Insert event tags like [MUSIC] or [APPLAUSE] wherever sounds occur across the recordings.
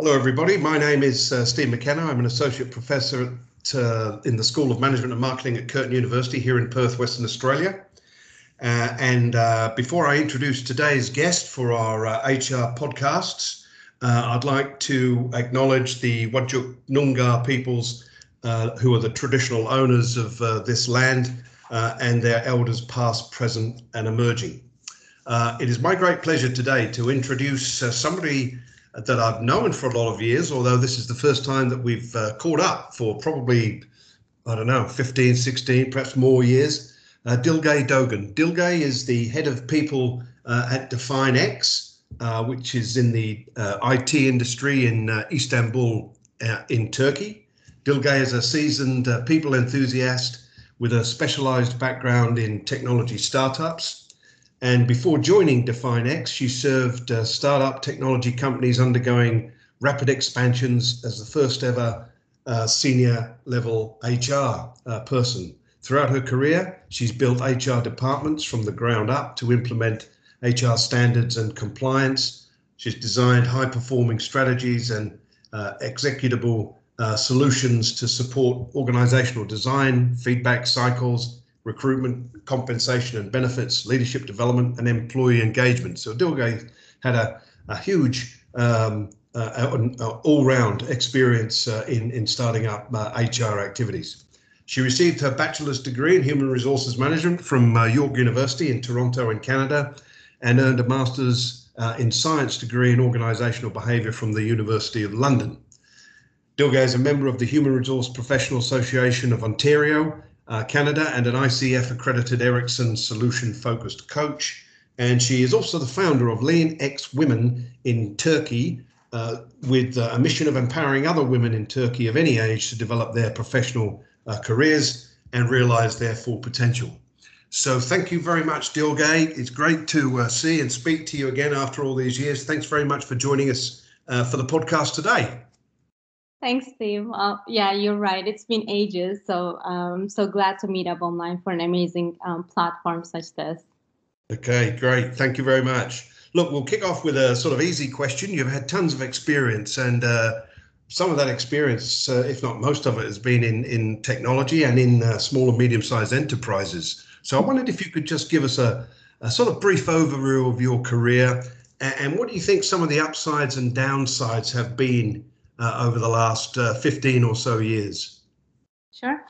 Hello, everybody. My name is uh, Steve McKenna. I'm an associate professor at, uh, in the School of Management and Marketing at Curtin University here in Perth, Western Australia. Uh, and uh, before I introduce today's guest for our HR uh, podcasts, uh, I'd like to acknowledge the Wadjuk Noongar peoples who are the traditional owners of this land and their elders past, present and emerging. it is my great pleasure today to introduce somebody that I've known for a lot of years, although this is the first time that we've uh, caught up for probably, I don't know, 15, 16, perhaps more years. Uh, Dilge Dogan. Dilge is the head of people uh, at DefineX, uh, which is in the uh, IT industry in uh, Istanbul, uh, in Turkey. Dilge is a seasoned people enthusiast with a specialized background in technology startups and before joining DefineX, she served uh, startup technology companies undergoing rapid expansions as the first ever uh, senior level HR uh, person. Throughout her career, she's built HR departments from the ground up to implement HR standards and compliance. She's designed high performing strategies and uh, executable uh, solutions to support organizational design, feedback cycles, recruitment, compensation and benefits, leadership development, and employee engagement. So Dilge had a, a huge um, uh, all-round experience uh, in, in starting up HR uh, activities. She received her bachelor's degree in human resources management from uh, York University in Toronto in Canada and earned a master's uh, in science degree in organizational behavior from the University of London. Dilge is a member of the Human Resource Professional Association of Ontario uh, Canada and an ICF accredited Erickson solution focused coach. And she is also the founder of Lean X Women in Turkey, uh, with uh, a mission of empowering other women in Turkey of any age to develop their professional uh, careers and realize their full potential. So thank you very much, Dilge. It's great to uh, see and speak to you again after all these years. Thanks very much for joining us uh, for the podcast today. Thanks, Steve. Uh, yeah, you're right. It's been ages, so um, so glad to meet up online for an amazing um, platform such as this. Okay, great. Thank you very much. Look, we'll kick off with a sort of easy question. You've had tons of experience, and uh, some of that experience, uh, if not most of it, has been in in technology and in uh, small and medium-sized enterprises. So I wondered if you could just give us a, a sort of brief overview of your career, and, and what do you think some of the upsides and downsides have been uh, over the last uh, 15 or so years? Sure.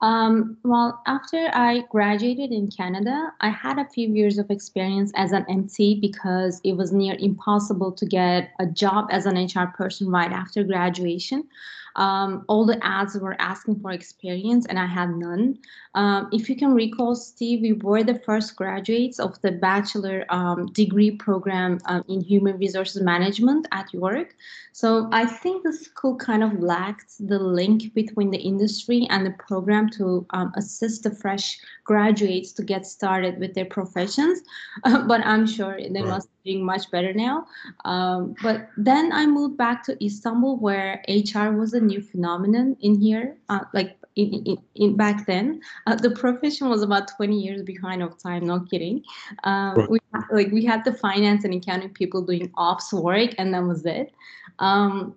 Um, well, after I graduated in Canada, I had a few years of experience as an MT because it was near impossible to get a job as an HR person right after graduation um, all the ads were asking for experience and I had none. Um, if you can recall, Steve, we were the first graduates of the bachelor um, degree program um, in human resources management at York. So I think the school kind of lacked the link between the industry and the program to um, assist the fresh graduates to get started with their professions. Uh, [LAUGHS] but I'm sure they must doing much better now. Um, but then I moved back to Istanbul, where HR was a new phenomenon in here. Uh, like in, in, in, back then, uh, the profession was about 20 years behind of time. Not kidding. Um, right. We like we had the finance and accounting people doing ops work, and that was it. Um,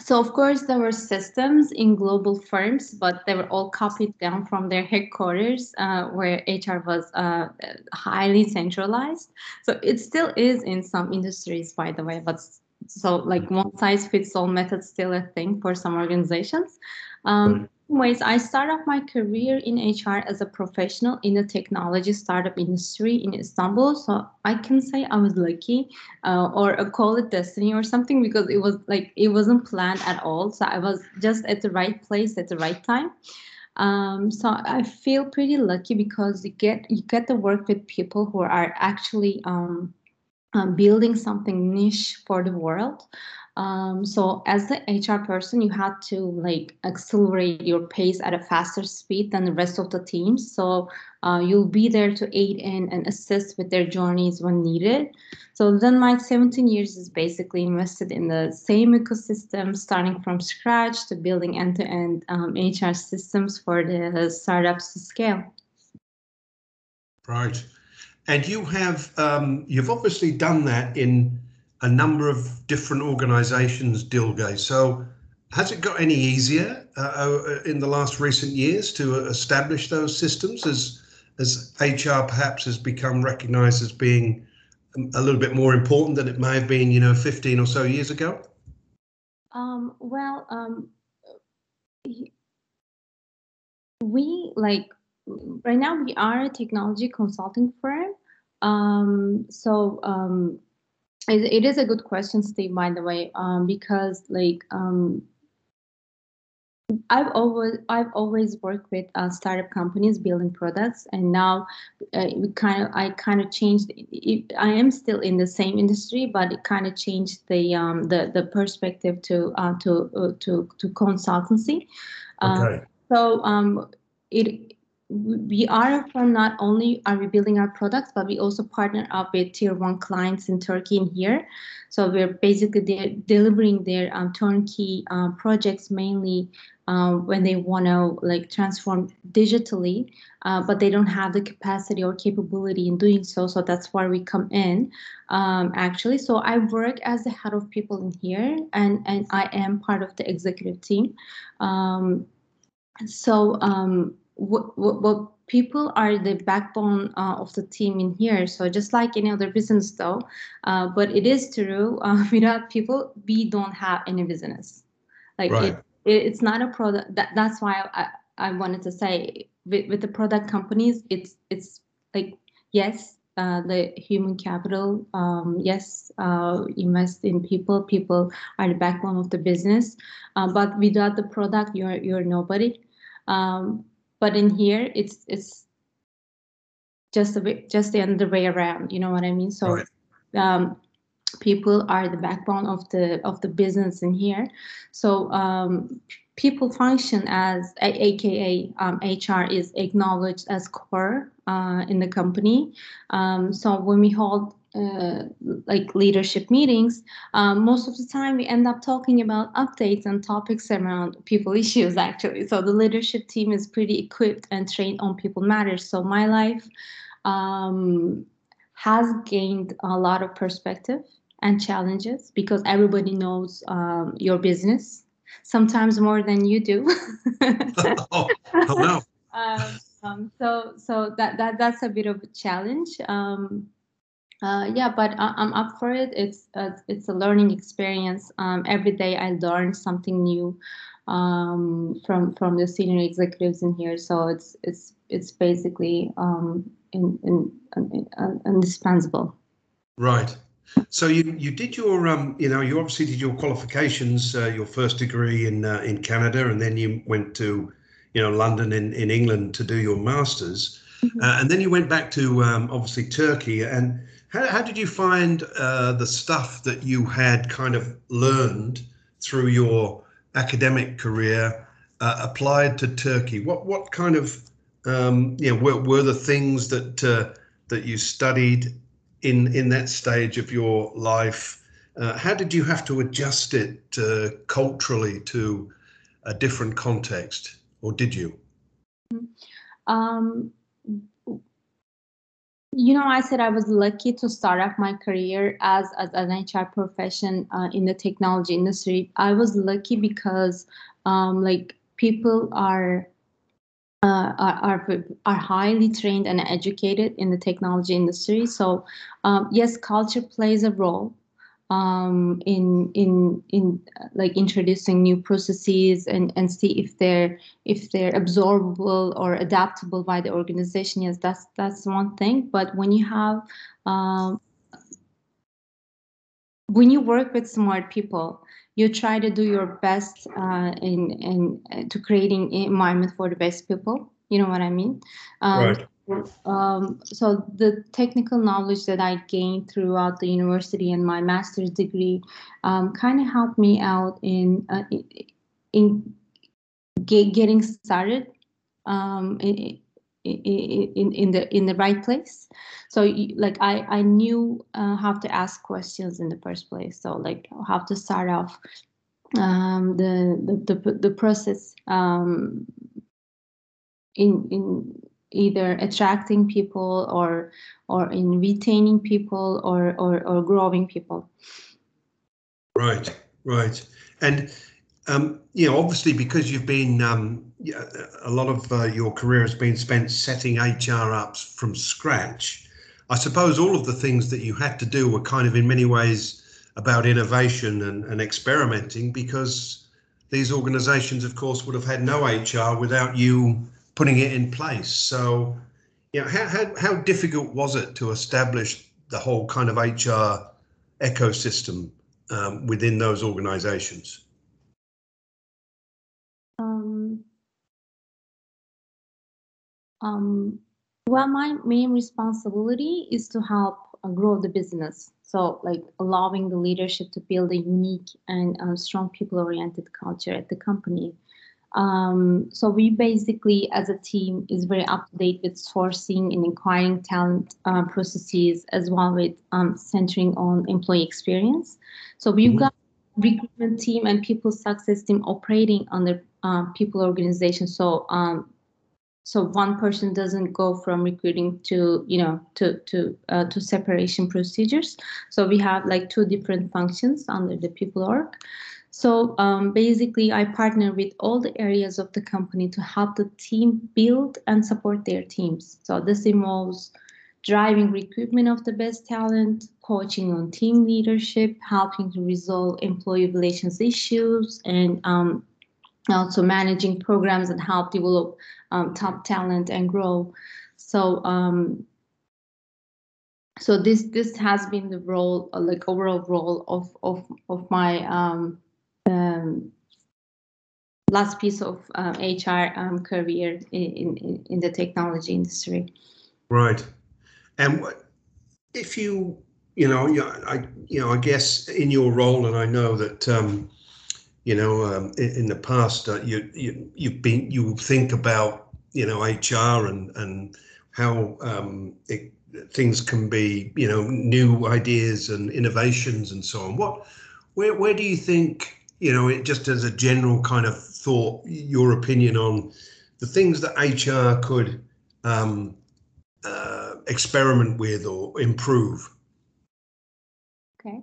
so of course there were systems in global firms but they were all copied down from their headquarters uh, where hr was uh, highly centralized so it still is in some industries by the way but so like one size fits all method still a thing for some organizations um, Anyways, I started off my career in HR as a professional in the technology startup industry in Istanbul. So I can say I was lucky, uh, or I call it destiny or something, because it was like it wasn't planned at all. So I was just at the right place at the right time. Um, so I feel pretty lucky because you get you get to work with people who are actually um, um, building something niche for the world. Um, so as the HR person, you had to like accelerate your pace at a faster speed than the rest of the teams. So uh, you'll be there to aid in and assist with their journeys when needed. So then my 17 years is basically invested in the same ecosystem, starting from scratch to building end-to-end um, HR systems for the startups to scale. Right. And you have, um, you've obviously done that in a number of different organizations, Dilge. So has it got any easier uh, uh in the last recent years to establish those systems as, as HR perhaps has become recognized as being a little bit more important than it may have been, you know, 15 or so years ago? Um, well, um, we like right now we are a technology consulting firm. Um, so um, it, it is a good question, Steve, by the way, um, because like um, I've always I've always worked with uh, startup companies building products, and now uh, we kind of I kind of changed. It, I am still in the same industry, but it kind of changed the um, the the perspective to uh, to uh, to to consultancy. Uh, okay. so um, it we are from not only are we building our products, but we also partner up with tier one clients in Turkey and here. So we're basically de- delivering their um, turnkey uh, projects mainly uh, when they want to like transform digitally, uh, but they don't have the capacity or capability in doing so. So that's where we come in, um, actually. So I work as the head of people in here, and and I am part of the executive team. Um, so um, what, what, what people are the backbone uh, of the team in here. So just like any other business, though, uh, but it is true. [LAUGHS] Uh, without people, we don't have any business. Like right. it, it, it's not a product. That, that's why I, I wanted to say with, with the product companies, it's it's like yes, uh, the human capital. Um, yes, uh, invest in people. People are the backbone of the business. Uh, but without the product, you're you're nobody. Um, but in here it's it's just a bit just the other way around you know what i mean? So right. um, people are the backbone of the of the business in here. So um, people function as aka um, hr is acknowledged as core uh, in the company. Um, so when we hold uh, like leadership meetings, um, most of the time we end up talking about updates and topics around people [LAUGHS] issues actually. So the leadership team is pretty equipped and trained on people matters. So my life um, has gained a lot of perspective and challenges because everybody knows um, your business sometimes more than you do. [LAUGHS] oh, oh, no. Um, [LAUGHS] um, so so that that that's a bit of a challenge. Um, uh, yeah, but I, am up for it. It's a, it's a learning experience. Um, every day I learn something new um, from from the senior executives in here. So it's it's it's basically um, in, in, in, in, indispensable. Right. So you you did your um you know you obviously did your qualifications uh, your first degree in uh, in Canada and then you went to you know London in in England to do your masters mm-hmm. uh, and then you went back to um, obviously Turkey and how, how did you find uh, the stuff that you had kind of learned through your academic career uh, applied to Turkey? What what kind of um, you know, were, were the things that uh, that you studied in in that stage of your life? Uh, how did you have to adjust it uh, culturally to a different context, or did you? Um, you know, I said I was lucky to start off my career as, as an HR profession uh, in the technology industry. I was lucky because, um, like, people are, uh, are are are highly trained and educated in the technology industry. So, um, yes, culture plays a role, um, in in in like introducing new processes and and see if they're if they're absorbable or adaptable by the organization. Yes, that's that's one thing. But when you have um, when you work with smart people, you try to do your best uh, in in to creating environment for the best people. You know what I mean? Um, right um, so the technical knowledge that I gained throughout the university and my master's degree um, kind of helped me out in uh, in get, getting started um, in, in, in the in the right place. So like I I knew uh, how to ask questions in the first place. So like how to start off um, the, the the the process um, in in either attracting people or or in retaining people or or, or growing people Right, right. And, um, you know, obviously because you've been, um, a lot of uh, your career has been spent setting HR up from scratch. I suppose all of the things that you had to do were kind of in many ways about innovation and, and experimenting because these organizations, of course, would have had no HR without you putting it in place. So, you know, how, how, how difficult was it to establish the whole kind of HR ecosystem um, within those organizations? Um, um, well, my main responsibility is to help uh, grow the business. So, like allowing the leadership to build a unique and um, strong people-oriented culture at the company. Um, so we basically, as a team, is very up to date with sourcing and acquiring talent uh, processes, as well with um, centering on employee experience. So we've mm-hmm. got recruitment team and people success team operating under uh, people organization. So um, so one person doesn't go from recruiting to you know to to uh, to separation procedures so we have like two different functions under the people org so um, basically i partner with all the areas of the company to help the team build and support their teams so this involves driving recruitment of the best talent coaching on team leadership helping to resolve employee relations issues and um, also managing programs that help develop um, top talent and grow. So um, so this this has been the role, like overall role of of of my um, um, last piece of uh, HR um, career in, in in the technology industry. Right, and what if you you know I you know I guess in your role, and I know that. Um, you know, um, in, in, the past, uh, you you you've been you think about you know HR and and how um, it, things can be you know new ideas and innovations and so on. What where where do you think you know it just as a general kind of thought, your opinion on the things that HR could um, uh, experiment with or improve? Okay.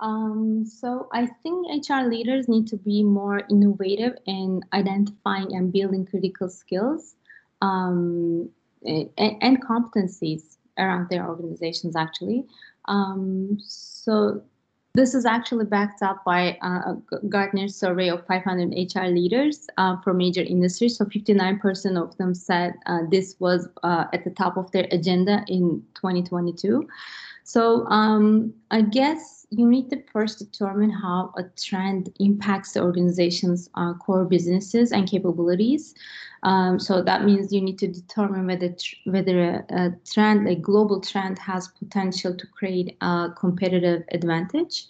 Um, so I think HR leaders need to be more innovative in identifying and building critical skills um, and, and, competencies around their organizations. Actually, um, so this is actually backed up by a Gartner survey of 500 HR leaders uh, from major industries. So 59% of them said uh, this was uh, at the top of their agenda in 2022. So um, I guess you need to first determine how a trend impacts the organization's uh, core businesses and capabilities. Um, so that means you need to determine whether whether a, a, trend, a global trend, has potential to create a competitive advantage.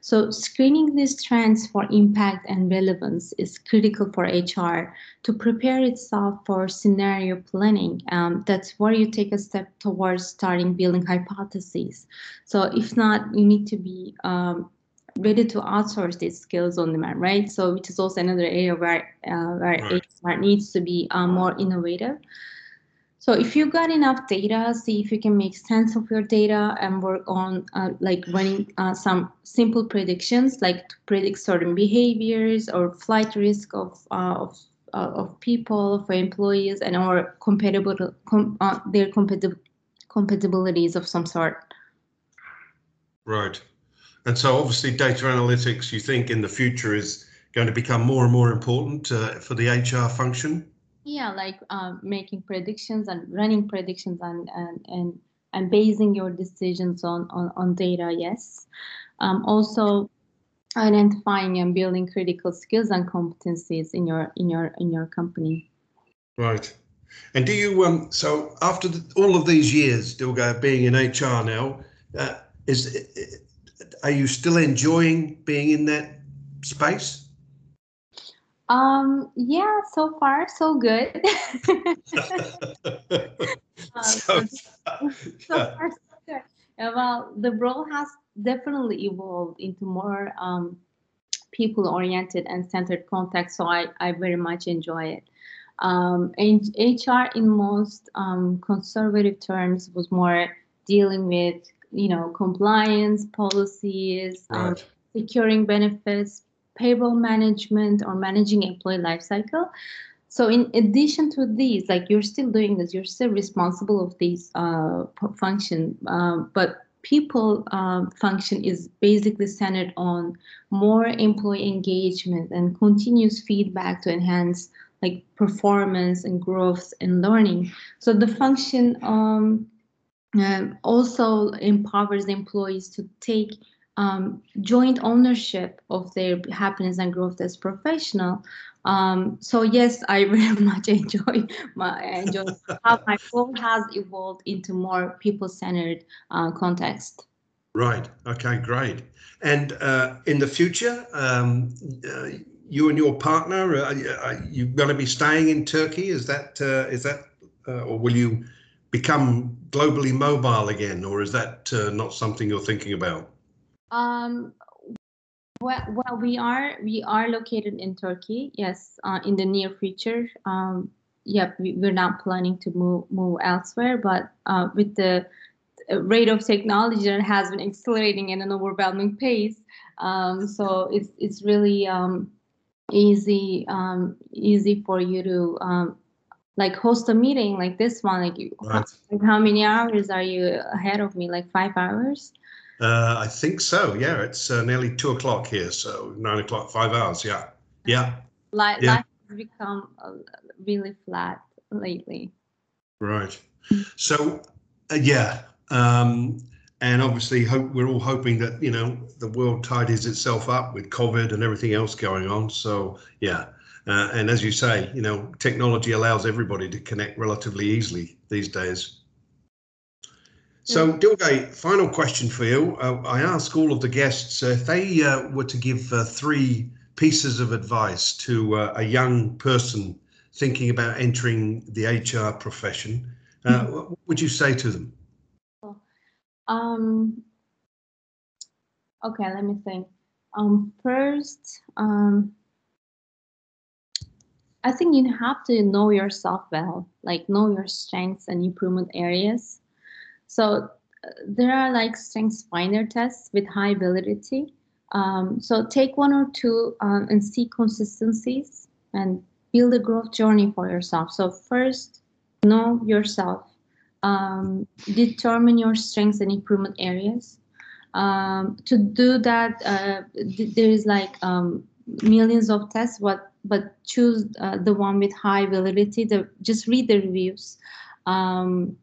So screening these trends for impact and relevance is critical for HR to prepare itself for scenario planning. Um, that's where you take a step towards starting building hypotheses. So if not, you need to be um, ready to outsource these skills on demand, right? So which is also another area where uh, where. HR needs to be uh, more innovative. So if you got enough data, see if you can make sense of your data and work on uh, like running uh, some simple predictions, like to predict certain behaviors or flight risk of uh, of, uh, of people for employees and or compatible com, uh, their compatible compatibilities of some sort. Right, and so obviously data analytics, you think in the future is going to become more and more important uh, for the HR function? Yeah like um, making predictions and running predictions and and and, and basing your decisions on on, on data yes. Um, also identifying and building critical skills and competencies in your in your in your company. Right. And do you um so after the, all of these years Dilge being in hr now uh, is are you still enjoying being in that space um, yeah, so far so good. [LAUGHS] [LAUGHS] um, so, so far [LAUGHS] so good. Well, the role has definitely evolved into more um, people-oriented and centered context, so I, I very much enjoy it. Um, and HR, in most um, conservative terms, was more dealing with you know compliance policies, um, securing benefits, payroll management, or managing employee lifecycle. So in addition to these, like you're still doing this, you're still responsible of these uh, function, uh, but people um, function is basically centered on more employee engagement and continuous feedback to enhance like performance and growth and learning. So the function um, uh, also empowers employees to take um, joint ownership of their happiness and growth as professional. Um, so yes, I [LAUGHS] very much enjoy my enjoy how my role has evolved into more people-centered uh, context. Right. Okay. Great. And uh, in the future, um, uh, you and your partner, uh, are you going to be staying in Turkey? Is that uh, is that, uh, or will you become globally mobile again, or is that not something you're thinking about? Um, well, well, we are we are located in Turkey. Yes, uh, in the near future. Um, yep, we, are not planning to move move elsewhere. But uh, with the rate of technology that has been accelerating at an overwhelming pace, um, so it's it's really um, easy um, easy for you to um, like host a meeting like this one. Like, right. like how many hours are you ahead of me? Like five hours. Uh, I think so. Yeah, it's uh, nearly two o'clock here, so nine o'clock, five hours. Yeah, yeah. Life, yeah. life has become uh, really flat lately. Right. So, uh, yeah, um, and obviously, hope we're all hoping that you know the world tidies itself up with COVID and everything else going on. So, yeah. Uh, and as you say, you know, technology allows everybody to connect relatively easily these days. So, Dilge, final question for you. Uh, I ask all of the guests uh, if they uh, were to give uh, three pieces of advice to uh, a young person thinking about entering the HR profession, uh, mm-hmm. what would you say to them? Um, okay, let me think. Um, first, um, I think you have to know yourself well, like know your strengths and improvement areas so uh, there are like strengths finder tests with high validity. Um, so take one or two um, and see consistencies and build a growth journey for yourself. So first, know yourself. Um, determine your strengths and improvement areas. Um, to do that, uh, th- there is like um, millions of tests. What but choose uh, the one with high validity. The just read the reviews. Um,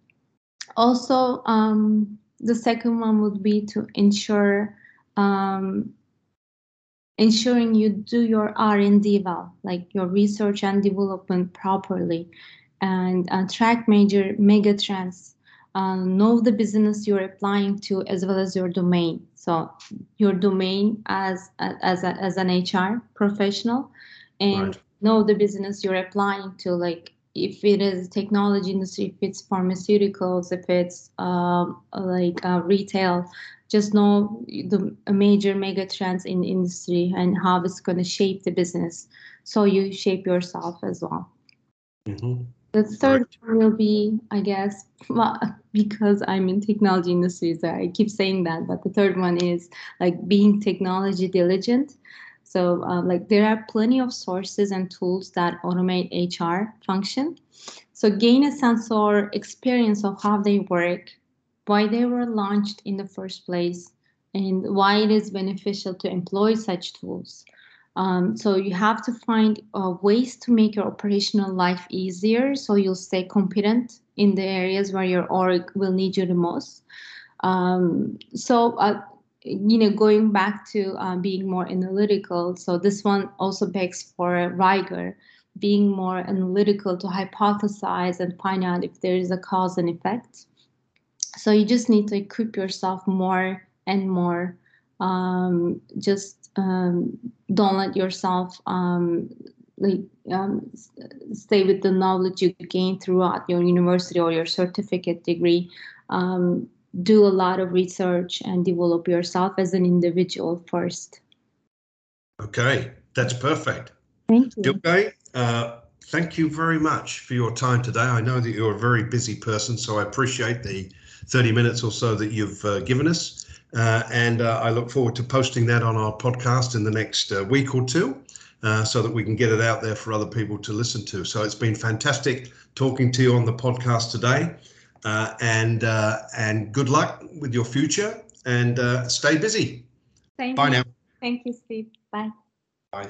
also um, the second one would be to ensure um, ensuring you do your r&d well like your research and development properly and uh, track major mega trends uh, know the business you're applying to as well as your domain so your domain as as, a, as an hr professional and right. know the business you're applying to like if it is technology industry, if it's pharmaceuticals, if it's um, like uh, retail, just know the major mega trends in the industry and how it's going to shape the business. So you shape yourself as well. Mm-hmm. The third one will be, I guess, [LAUGHS] because I'm in technology industry, so I keep saying that. But the third one is like being technology diligent. So uh, like there are plenty of sources and tools that automate HR function. So gain a sense or experience of how they work, why they were launched in the first place, and why it is beneficial to employ such tools. Um, so you have to find uh, ways to make your operational life easier so you'll stay competent in the areas where your org will need you the most. Um, so uh, you know, going back to uh, being more analytical, so this one also begs for rigor, being more analytical to hypothesize and find out if there is a cause and effect. So you just need to equip yourself more and more. Um, just um, don't let yourself um, like um, stay with the knowledge you gain throughout your university or your certificate degree. Um, do a lot of research and develop yourself as an individual first. Okay, that's perfect. Thank you. Okay, uh, thank you very much for your time today. I know that you're a very busy person, so I appreciate the 30 minutes or so that you've uh, given us. Uh, and uh, I look forward to posting that on our podcast in the next uh, week or two uh, so that we can get it out there for other people to listen to. So it's been fantastic talking to you on the podcast today. Uh, and uh, and good luck with your future and stay busy. Thank Bye you. now. Thank you, Steve. Bye. Bye.